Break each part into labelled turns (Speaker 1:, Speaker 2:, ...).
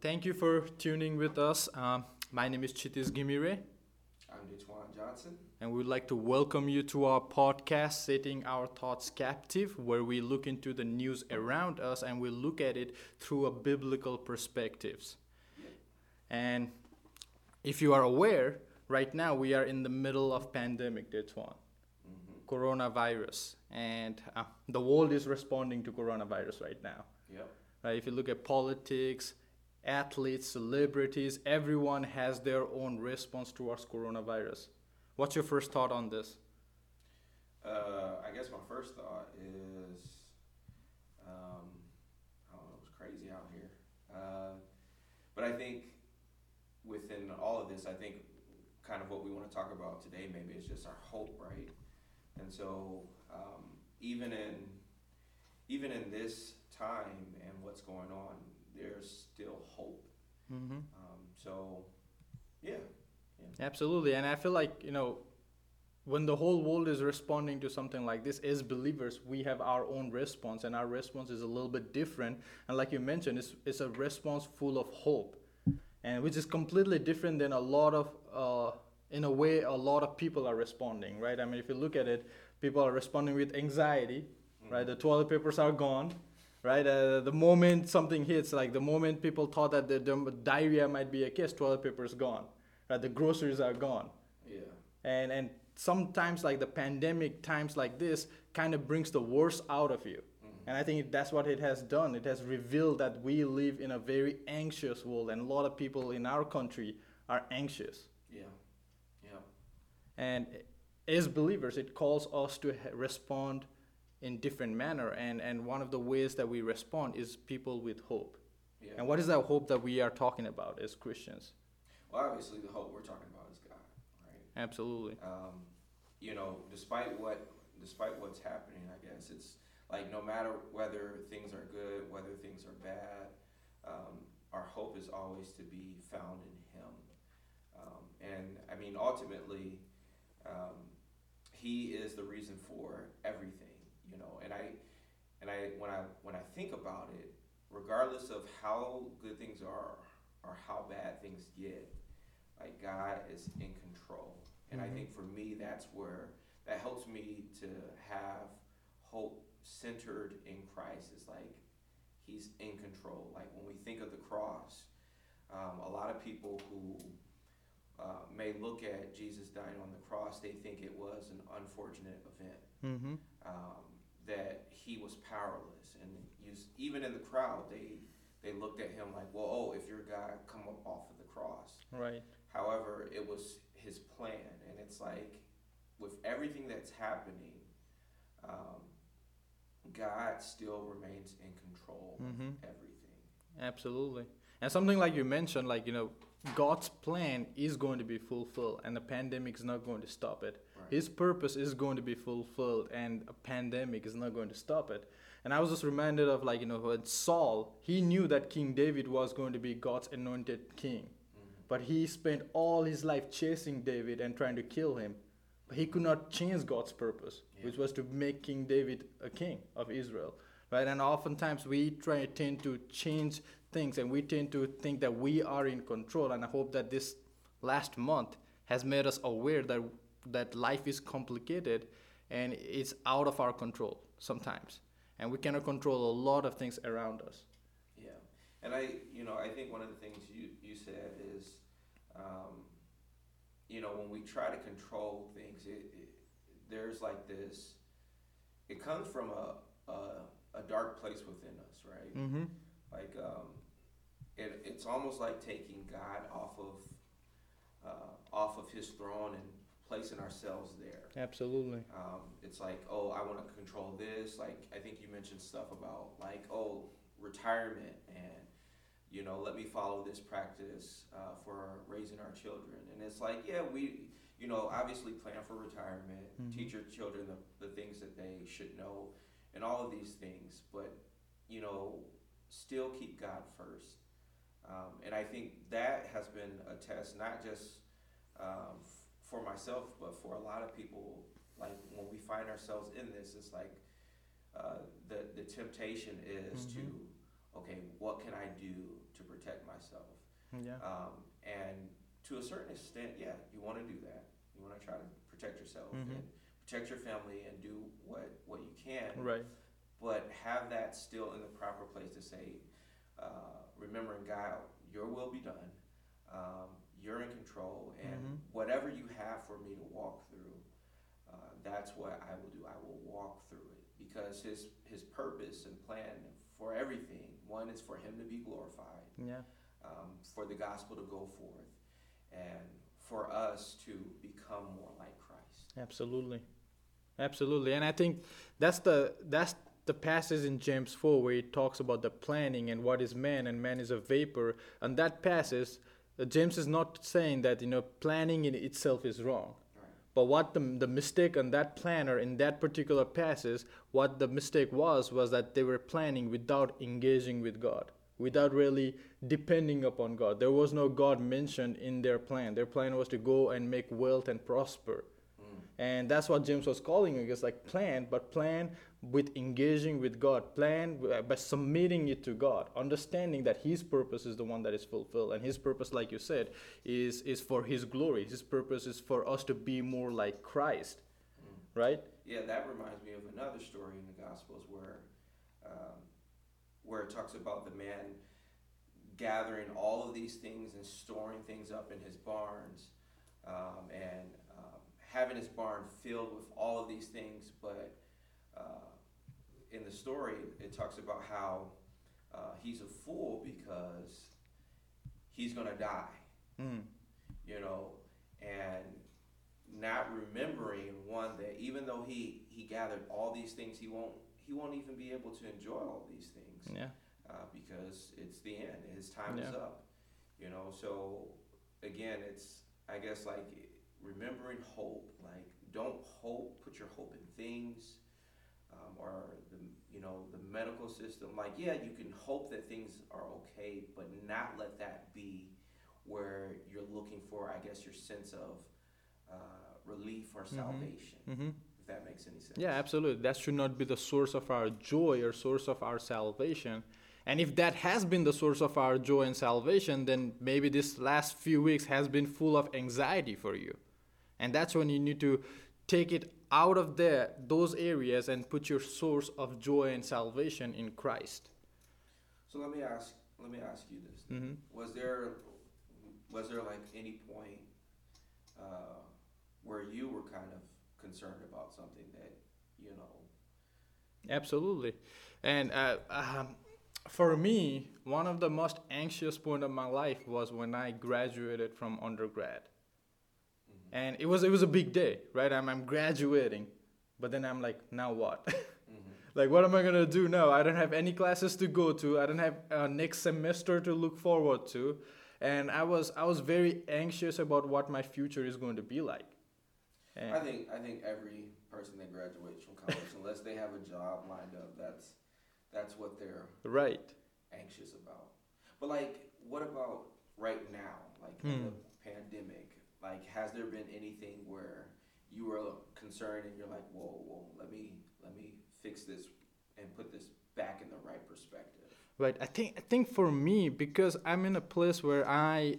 Speaker 1: Thank you for tuning with us. Um, my name is Chitis Ghimire,
Speaker 2: I'm Detwan Johnson.
Speaker 1: and we would like to welcome you to our podcast, Setting Our Thoughts Captive, where we look into the news around us and we look at it through a biblical perspectives. And if you are aware, right now we are in the middle of pandemic, Detwan,
Speaker 2: Mm-hmm.
Speaker 1: coronavirus, and uh, the world is responding to coronavirus right now.
Speaker 2: Yep.
Speaker 1: right? If you look at politics, athletes, celebrities, everyone has their own response towards coronavirus. What's your first thought on this?
Speaker 2: Uh, I guess my first thought is, um, I don't know, it's crazy out here. Uh, but I think within all of this, I think kind of what we want to talk about today maybe is just our hope, right? And so um, even in even in this time and what's going on, there's still hope.
Speaker 1: Mm-hmm.
Speaker 2: Um, so yeah,
Speaker 1: Absolutely, and I feel like you know, when the whole world is responding to something like this, as believers, we have our own response, and our response is a little bit different. And like you mentioned, it's it's a response full of hope, and which is completely different than a lot of, uh, in a way, a lot of people are responding, right? I mean, if you look at it, people are responding with anxiety, right? The toilet papers are gone. Right, uh, the moment something hits, like the moment people thought that the, diarrhea might be a case, toilet paper is gone right? The groceries are gone.
Speaker 2: yeah,
Speaker 1: And and sometimes like the pandemic times like this kind of brings the worst out of you.
Speaker 2: Mhm.
Speaker 1: And I think that's what it has done. It has revealed that we live in a very anxious world and a lot of people in our country are anxious.
Speaker 2: yeah, yeah.
Speaker 1: And as believers, it calls us to respond in different manner and and one of the ways that we respond is people with hope.
Speaker 2: Yeah.
Speaker 1: And what is that hope that we are talking about as Christians?
Speaker 2: Well, obviously, the hope we're talking about is God, right?
Speaker 1: Absolutely.
Speaker 2: Um, you know, despite what, despite what's happening, I guess it's like no matter whether things are good, whether things are bad, um, our hope is always to be found in Him. Um, and I mean, ultimately, um, He is the reason for everything. And I, and I when I when I think about it, regardless of how good things are or how bad things get, like God is in control. And I
Speaker 1: Mhm.
Speaker 2: think for me, that's where that helps me to have hope centered in Christ. Is like He's in control. Like when we think of the cross, um, a lot of people who uh, may look at Jesus dying on the cross, they think it was an unfortunate event
Speaker 1: Mm-hmm.
Speaker 2: um, that he was powerless, and you, even in the crowd, they they looked at him like, "Well, oh, if you're God, come up off of the cross."
Speaker 1: Right.
Speaker 2: However, it was his plan, and it's like with everything that's happening, um, God still remains in control
Speaker 1: Mhm.
Speaker 2: of everything.
Speaker 1: Absolutely. And something like you mentioned, like, you know, God's plan is going to be fulfilled and the pandemic is not going to stop it. His purpose is going to be fulfilled and a pandemic is not going to stop it. And I was just reminded of, like, you know, when Saul, he knew that King David was going to be God's anointed king.
Speaker 2: Mhm.
Speaker 1: But he spent all his life chasing David and trying to kill him. But he could not change God's purpose,
Speaker 2: Yeah.
Speaker 1: which was to make King David a king of Israel. Right? And oftentimes we try tend to change things and we tend to think that we are in control. And I hope that this last month has made us aware that that life is complicated and it's out of our control sometimes. And we cannot control a lot of things around us.
Speaker 2: Yeah, and I, you know, I think one of the things you you said is, um, you know, when we try to control things, it, it there's like this. It comes from a, a a dark place within us, right?
Speaker 1: Mm-hmm.
Speaker 2: Like, um, it it's almost like taking God off of uh, off of His throne and placing ourselves there.
Speaker 1: Absolutely.
Speaker 2: Um, it's like, oh, I want to control this. Like, I think you mentioned stuff about like, oh, retirement and you know, let me follow this practice uh, for raising our children. And it's like, yeah, we, you know, obviously plan for retirement,
Speaker 1: Mhm.
Speaker 2: teach your children the, the things that they should know, and all of these things. But you know, still keep God first. Um, and I think that has been a test, not just um, for myself, but for a lot of people. Like when we find ourselves in this, it's like the the temptation is
Speaker 1: Mhm.
Speaker 2: to okay, what can I do to protect myself?
Speaker 1: Yeah.
Speaker 2: Um, and to a certain extent, yeah, you want to do that. You want to try to protect yourself
Speaker 1: Mhm.
Speaker 2: and protect your family and do what what you can.
Speaker 1: Right.
Speaker 2: But have that still in the proper place to say, uh, remembering God, Your will be done. Um, you're in control, and
Speaker 1: Mhm.
Speaker 2: whatever you have for me to walk through, uh, that's what I will do. I will walk through it because His His purpose and plan for everything. One is for Him to be glorified
Speaker 1: Yeah.
Speaker 2: um, for the gospel to go forth and for us to become more like Christ.
Speaker 1: Absolutely, absolutely, and I think that's the that's the passage in James four where it talks about the planning and what is man and man is a vapor. And that passage, uh, James is not saying that you know planning in itself is wrong.
Speaker 2: Right.
Speaker 1: But what the, the mistake on that planner in that particular passage, what the mistake was, was that they were planning without engaging with God, without really depending upon God. There was no God mentioned in their plan. Their plan was to go and make wealth and prosper.
Speaker 2: Mm.
Speaker 1: And that's what James was calling it. It's like plan, but plan with engaging with God. Plan by submitting it to God, understanding that His purpose is the one that is fulfilled, and His purpose, like you said, is is for His glory. His purpose is for us to be more like Christ,
Speaker 2: Mm.
Speaker 1: right?
Speaker 2: Yeah, that reminds me of another story in the Gospels where, um, where it talks about the man gathering all of these things and storing things up in his barns, um, and um, having his barn filled with all of these things. But uh, in the story, it talks about how uh, he's a fool because he's gonna die
Speaker 1: Mm.
Speaker 2: you know, and not remembering one that even though he he gathered all these things, he won't he won't even be able to enjoy all these things
Speaker 1: Yeah.
Speaker 2: uh, because it's the end. His time is up, you know. So again, it's I guess like remembering hope. Like don't hope, put your hope in things. Um, or the you know the medical system like yeah you can hope that things are okay but not let that be where you're looking for, I guess, your sense of uh, relief or
Speaker 1: Mhm.
Speaker 2: salvation,
Speaker 1: hmm
Speaker 2: if that makes any sense.
Speaker 1: Yeah, absolutely. That should not be the source of our joy or source of our salvation. And if that has been the source of our joy and salvation, then maybe this last few weeks has been full of anxiety for you. And that's when you need to take it out of there, those areas, and put your source of joy and salvation in Christ.
Speaker 2: So let me ask, let me ask you this:
Speaker 1: hmm
Speaker 2: Was there, was there like any point uh, where you were kind of concerned about something that you know?
Speaker 1: Absolutely. And uh, um, for me, one of the most anxious point of my life was when I graduated from undergrad. And it was it was a big day right? I'm, I'm graduating but then i'm like now what?
Speaker 2: Mhm,
Speaker 1: like what am i going to do now? I don't have any classes to go to. I don't have uh, next semester to look forward to. And i was i was very anxious about what my future is going to be like. And
Speaker 2: I think I think every person that graduates from college, unless they have a job lined up, that's that's what they're
Speaker 1: right.
Speaker 2: anxious about. But like, what about right now, like in
Speaker 1: Hmm.
Speaker 2: the pandemic? Like, has there been anything where you were concerned and you're like, whoa, whoa, let me let me fix this and put this back in the right perspective?
Speaker 1: right i think i think for me because i'm in a place where i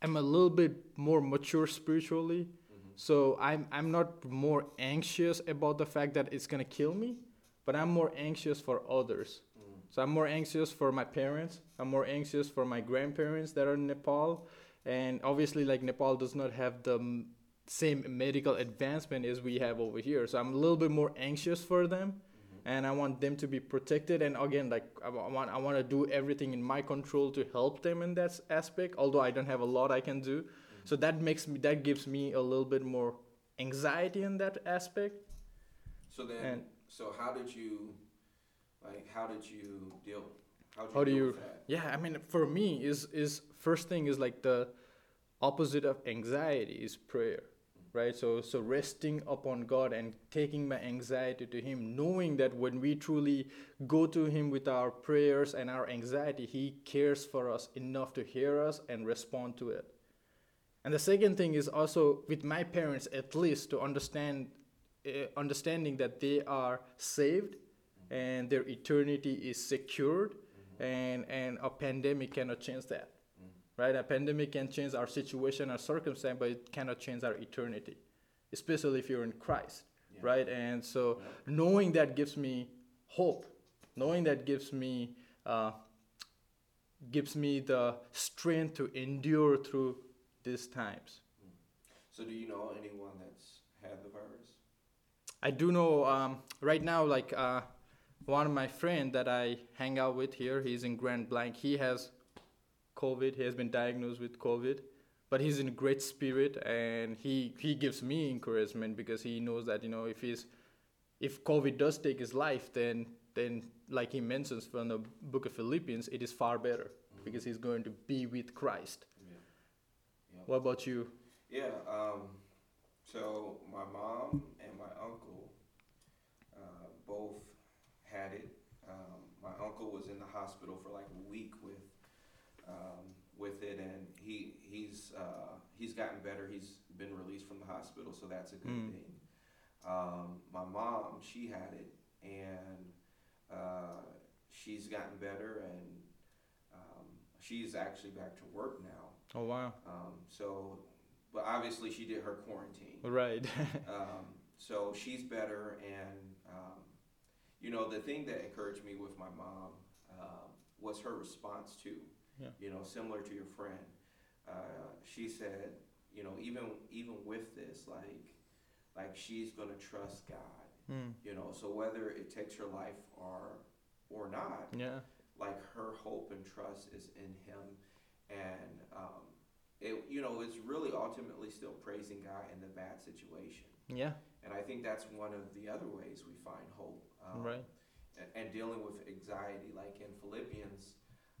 Speaker 1: am a little bit more mature spiritually
Speaker 2: Mm-hmm.
Speaker 1: So I'm I'm not more anxious about the fact that it's gonna kill me, but I'm more anxious for others.
Speaker 2: Mm.
Speaker 1: So I'm more anxious for my parents. I'm more anxious for my grandparents that are in Nepal, and obviously like Nepal does not have the m- same medical advancement as we have over here. So I'm a little bit more anxious for them,
Speaker 2: Mm-hmm.
Speaker 1: and I want them to be protected. And again, like I wa- want I want to do everything in my control to help them in that aspect. Although I don't have a lot I can do. So that makes me that gives me a little bit more anxiety in that aspect.
Speaker 2: So then,
Speaker 1: And-
Speaker 2: so how did you, like, how did you deal? How did you
Speaker 1: How do you-? Yeah, I mean for me is is first thing is like the opposite of anxiety is prayer. Right? So so resting upon God and taking my anxiety to him, knowing that when we truly go to him with our prayers and our anxiety, he cares for us enough to hear us and respond to it. And the second thing is also with my parents at least to understand uh, understanding that they are saved and their eternity is secured and and a pandemic cannot change that right? A pandemic can change our situation, our circumstance, but it cannot change our eternity, especially if you're in Christ,
Speaker 2: Yeah.
Speaker 1: right? And so
Speaker 2: Yeah.
Speaker 1: knowing that gives me hope. Knowing that gives me uh, gives me the strength to endure through these times.
Speaker 2: So, do you know anyone that's had the virus?
Speaker 1: I do know um, right now, like uh, one of my friend that I hang out with here, he's in Grand Blanc. He has COVID. He has been diagnosed with COVID, but he's in great spirit, and he he gives me encouragement because he knows that you know if he's if COVID does take his life, then then like he mentions from the book of Philippians, it is far better
Speaker 2: Mhm.
Speaker 1: because he's going to be with Christ.
Speaker 2: Yeah. Yeah.
Speaker 1: What about you?
Speaker 2: Yeah. Um, so my mom and my uncle uh, both had it. Um, my uncle was in the hospital for like a week with um, with it, and he he's uh, he's gotten better. He's been released from the hospital, so that's a good
Speaker 1: Mm.
Speaker 2: thing. Um, my mom, she had it, and uh, she's gotten better, and um, she's actually back to work now.
Speaker 1: Oh wow!
Speaker 2: Um, so, but obviously she did her quarantine.
Speaker 1: Right.
Speaker 2: Um, so she's better, and you know the thing that encouraged me with my mom um, was her response to,
Speaker 1: Yeah.
Speaker 2: you know, similar to your friend. Uh, she said, you know, even even with this, like, like she's gonna trust God,
Speaker 1: Hmm.
Speaker 2: you know. So whether it takes her life or or not,
Speaker 1: Yeah.
Speaker 2: like her hope and trust is in him and um, it you know it's really ultimately still praising god in the bad situation
Speaker 1: Yeah.
Speaker 2: And i think that's one of the other ways we find hope um,
Speaker 1: Right.
Speaker 2: and, and dealing with anxiety like in philippians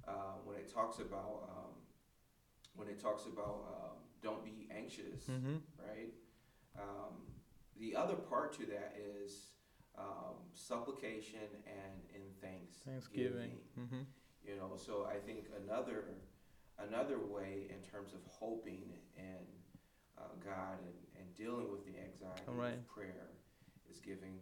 Speaker 2: uh, when it talks about um, when it talks about um, don't be anxious
Speaker 1: Mm-hmm.
Speaker 2: right um, the other part to that is um, supplication and in thanks
Speaker 1: Thanksgiving. Mm-hmm.
Speaker 2: you know so i think another another way in terms of hoping in uh, god and, and dealing with the anxiety
Speaker 1: Right.
Speaker 2: of prayer is giving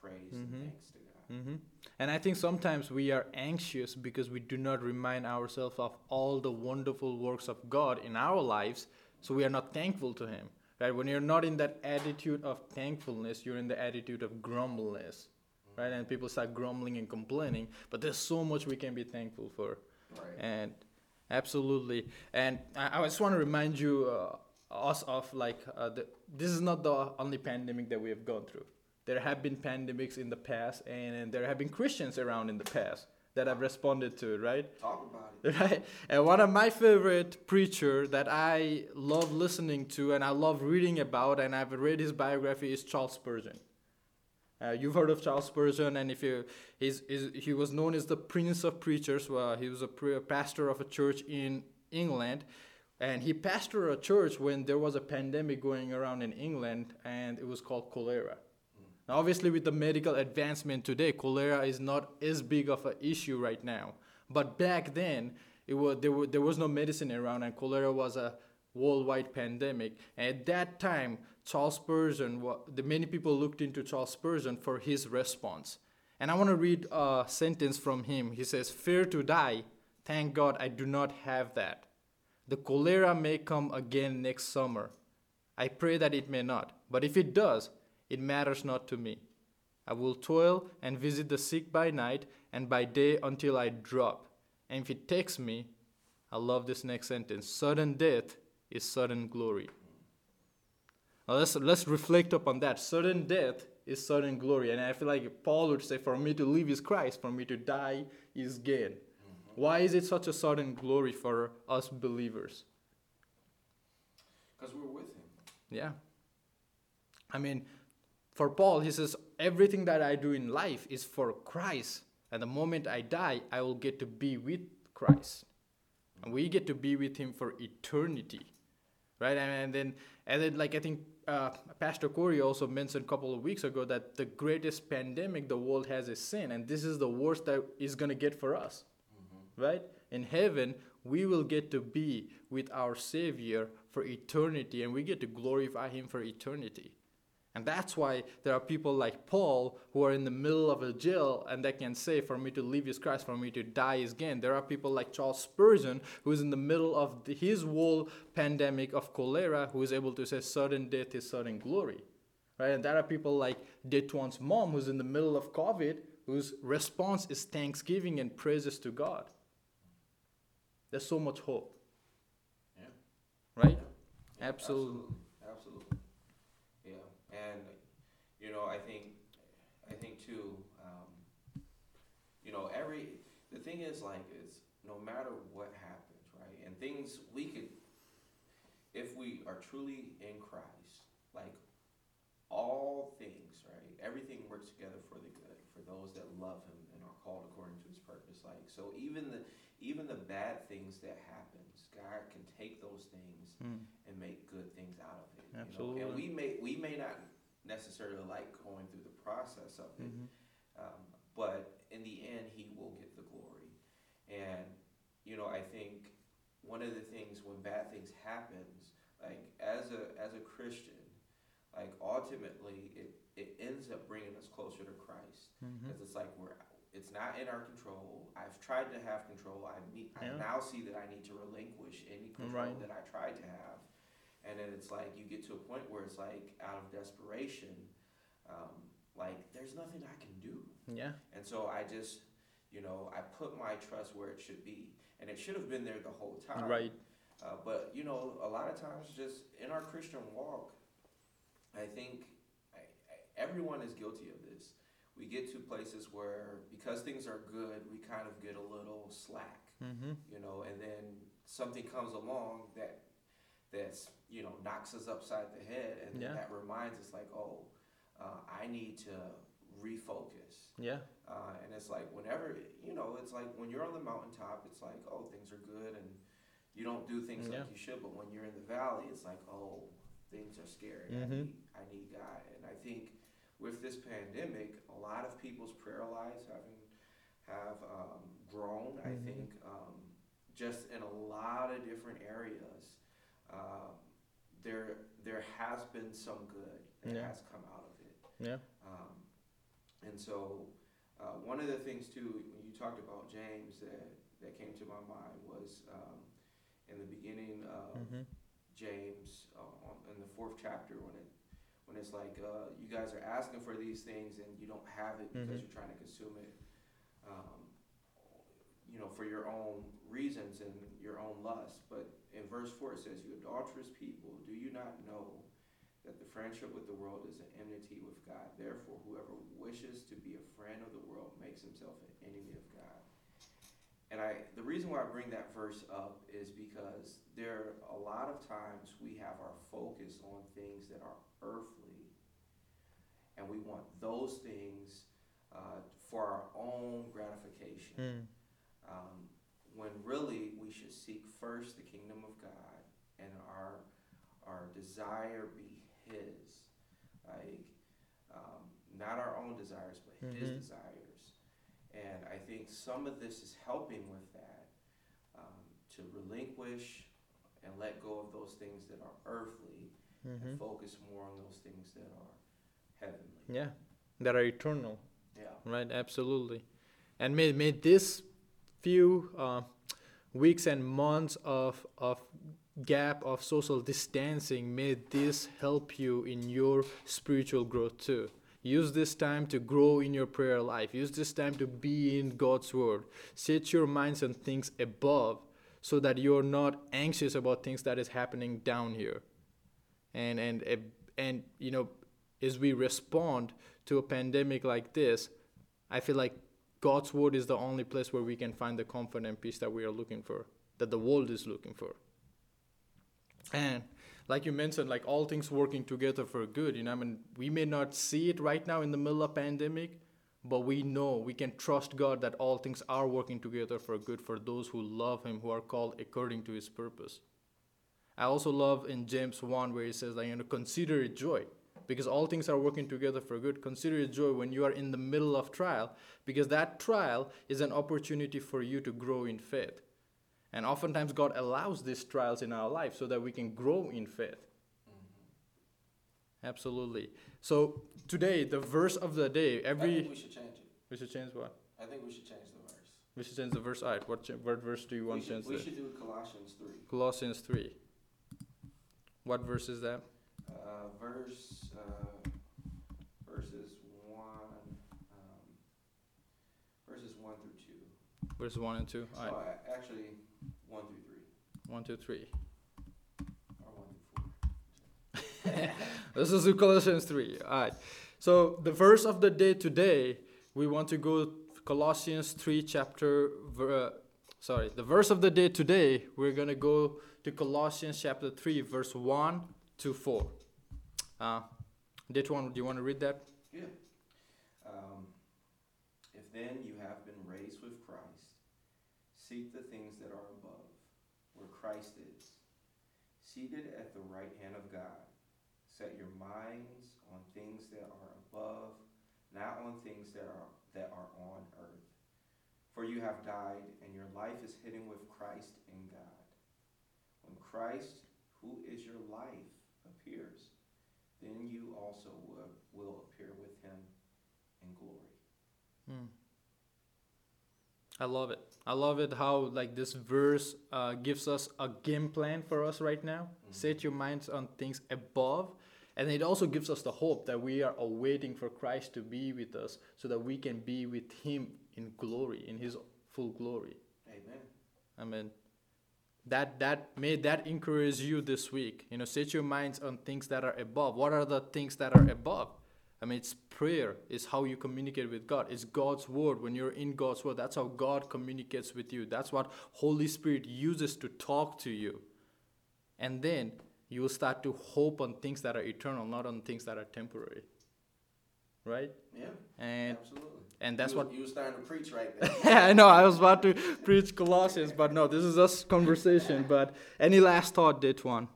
Speaker 2: praise
Speaker 1: Mhm.
Speaker 2: and thanks to god
Speaker 1: Mm-hmm. And I think sometimes we are anxious because we do not remind ourselves of all the wonderful works of God in our lives, so we are not thankful to Him. Right? When you're not in that attitude of thankfulness, you're in the attitude of grumbleness. Right? And people start grumbling and complaining, but there's so much we can be thankful for.
Speaker 2: right
Speaker 1: And absolutely. And I, I just want to remind you, uh, us of like, uh, the, this is not the only pandemic that we have gone through. There have been pandemics in the past, and, and there have been Christians around in the past that have responded to it, right?
Speaker 2: talk about it
Speaker 1: Right. And one of my favorite preacher that I love listening to and I love reading about, and I've read his biography, is Charles Spurgeon. Uh, you've heard of Charles Spurgeon, and if you, he's, he's, he was known as the Prince of Preachers. Well, he was a pre- pastor of a church in England, and he pastored a church when there was a pandemic going around in England, and it was called cholera. Hmm. Now, obviously, with the medical advancement today, cholera is not as big of an issue right now. But back then, it was there, were, there was no medicine around, and cholera was a worldwide pandemic. And at that time, Charles Spurgeon, the many people looked into Charles Spurgeon for his response. And I want to read a sentence from him. He says, "Fear to die. Thank God I do not have that. The cholera may come again next summer. I pray that it may not. But if it does, it matters not to me. I will toil and visit the sick by night and by day until I drop. And if it takes me, I love this next sentence sudden death is sudden glory. Now let's, let's reflect upon that. Sudden death is sudden glory. And I feel like Paul would say, For me to live is Christ, for me to die is gain. Why is it such a sudden glory for us believers?
Speaker 2: because we're with him
Speaker 1: Yeah. I mean, for Paul, he says, everything that I do in life is for Christ. And the moment I die, I will get to be with Christ. And we get to be with him for eternity. Right? And, and then, and then, like I think uh, Pastor Corey also mentioned a couple of weeks ago that the greatest pandemic the world has is sin. And this is the worst that is going to get for us right? In heaven, we will get to be with our Savior for eternity and we get to glorify Him for eternity. And that's why there are people like Paul who are in the middle of a jail and they can say, For me to live is Christ, for me to die is gain. There are people like Charles Spurgeon who is in the middle of the, his whole pandemic of cholera who is able to say, Certain death is certain glory. Right? And there are people like Detwan's mom who's in the middle of COVID whose response is thanksgiving and praises to God. There's so much hope.
Speaker 2: Yeah.
Speaker 1: Right?
Speaker 2: Yeah,
Speaker 1: Absolutely.
Speaker 2: Absolutely. Yeah, and you know, I think, I think too, um, you know, every the thing is like is no matter what happens, right? And things we could, if we are truly in Christ, like all things, right? Everything works together for the good for those that love Him and are called according to His purpose. Like so, even the even the bad things that happens, God can take those things
Speaker 1: Mm.
Speaker 2: and make good things out of it. you know?
Speaker 1: Absolutely.
Speaker 2: And we may we may not necessarily like going through the process of it,
Speaker 1: Mhm.
Speaker 2: um, but in the end, He will get the glory. And you know, I think one of the things when bad things happens, like as a as a Christian, like ultimately it it ends up bringing us closer to Christ because it's like we're it's not in our control. I've tried to have control. I need, I now see that I need to relinquish any control
Speaker 1: Right.
Speaker 2: that I tried to have, and then it's like you get to a point where it's like out of desperation, um, like there's nothing I can do,
Speaker 1: Yeah.
Speaker 2: and so I just, you know, I put my trust where it should be, and it should have been there the whole time.
Speaker 1: Right.
Speaker 2: Uh, but you know, a lot of times, just in our Christian walk, I think I, I, everyone is guilty of this. We get to places where, because things are good, we kind of get a little slack,
Speaker 1: Mm-hmm.
Speaker 2: you know, and then something comes along that that's you know knocks us upside the head, and
Speaker 1: Yeah.
Speaker 2: that reminds us like, oh, uh, I need to refocus.
Speaker 1: Yeah.
Speaker 2: Uh, and it's like whenever you know, it's like when you're on the mountaintop, it's like oh things are good and you don't do things
Speaker 1: Yeah.
Speaker 2: like you should. But when you're in the valley, it's like oh things are scary. I
Speaker 1: Mhm.
Speaker 2: need I need God. And I think with this pandemic, a lot of people's prayer lives having have um, grown. I
Speaker 1: Mhm.
Speaker 2: think um, just in a lot of different areas. Um, there there has been some good that
Speaker 1: Yeah.
Speaker 2: has come out of it.
Speaker 1: Yeah.
Speaker 2: Um, and so, uh, one of the things too, when you talked about James, that, that came to my mind was um, in the beginning of
Speaker 1: Mm-hmm.
Speaker 2: James, uh, on- in the fourth chapter, when it when it's like uh, you guys are asking for these things and you don't have it because
Speaker 1: Mhm.
Speaker 2: you're trying to consume it, um, you know, for your own reasons and your own lust. But in verse four it says, "You adulterous people, do you not know?" that the friendship with the world is an enmity with God. Therefore, whoever wishes to be a friend of the world makes himself an enemy of God. And I, the reason why I bring that verse up is because there are a lot of times we have our focus on things that are earthly, and we want those things uh, for our own gratification.
Speaker 1: Mm.
Speaker 2: Um, when really we should seek first the kingdom of God and our our desire be His, like um, not our own desires, but His
Speaker 1: Mhm.
Speaker 2: desires. And I think some of this is helping with that um, to relinquish and let go of those things that are earthly
Speaker 1: Mm-hmm.
Speaker 2: and focus more on those things that are heavenly.
Speaker 1: Yeah. That are eternal.
Speaker 2: Yeah.
Speaker 1: Right. Absolutely. And may may this few uh, weeks and months of of gap of social distancing may this help you in your spiritual growth too use this time to grow in your prayer life use this time to be in god's word set your minds on things above so that you're not anxious about things that is happening down here and and and you know as we respond to a pandemic like this i feel like god's word is the only place where we can find the comfort and peace that we are looking for that the world is looking for. And like you mentioned like all things working together for good you know i mean we may not see it right now in the middle of pandemic but we know we can trust god that all things are working together for good for those who love him who are called according to his purpose. I also love in james 1 where he says like you know consider it joy because all things are working together for good consider it joy when you are in the middle of trial because that trial is an opportunity for you to grow in faith and oftentimes God allows these trials in our life so that we can grow in faith. Mm-hmm. Absolutely. So today, the verse of the day.
Speaker 2: I
Speaker 1: Every
Speaker 2: think we should change it.
Speaker 1: we should change what?
Speaker 2: I think we should change the verse.
Speaker 1: We should change the verse. Alright. What ch- what verse do you want to change?
Speaker 2: we
Speaker 1: there?
Speaker 2: should do Colossians three.
Speaker 1: Colossians three. What verse is that?
Speaker 2: Uh, verse, uh, verses one, um, verses one through two.
Speaker 1: Verse one and two. Alright.
Speaker 2: Oh, a- actually, one through three,
Speaker 1: One, two, three.
Speaker 2: or one through four.
Speaker 1: This is Colossians 3. All right. So the verse of the day today, we want to go Colossians 3 chapter ver- uh, sorry, the verse of the day today, we're going to go to Colossians chapter 3 verse 1 to 4. Uh one, do you want to read that?
Speaker 2: Yeah. Um, if then you have been raised with Christ, seek the things that are above, where Christ is, seated at the right hand of God. Set your minds on things that are above, not on things that are that are on earth. For you have died, and your life is hidden with Christ in God. When Christ, who is your life, appears, then you also will, will appear with him in glory.
Speaker 1: Hmm. I love it. I love it how like this verse uh, gives us a game plan for us right now.
Speaker 2: Mhm.
Speaker 1: Set your minds on things above, and it also gives us the hope that we are awaiting for Christ to be with us, so that we can be with Him in glory, in His full glory.
Speaker 2: Amen.
Speaker 1: I mean, that that may that encourage you this week. You know, set your minds on things that are above. What are the things that are above? I mean, it's prayer. It's how you communicate with God. It's God's word. When you're in God's word, that's how God communicates with you. That's what Holy Spirit uses to talk to you. And then you will start to hope on things that are eternal, not on things that are temporary. Right?
Speaker 2: Yeah,
Speaker 1: And
Speaker 2: absolutely.
Speaker 1: and that's
Speaker 2: you,
Speaker 1: what
Speaker 2: you were starting to preach right there.
Speaker 1: I know I was about to preach Colossians, but no, this is us conversation. But any last thought, one?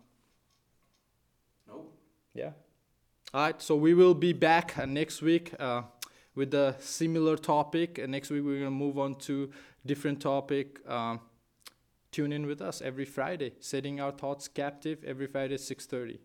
Speaker 2: nope.
Speaker 1: Yeah. All right, so we will be back uh, next week uh, with a similar topic. And next week we're gonna move on to different topic. Um, tune in with us every Friday, setting our thoughts captive every Friday, at six thirty.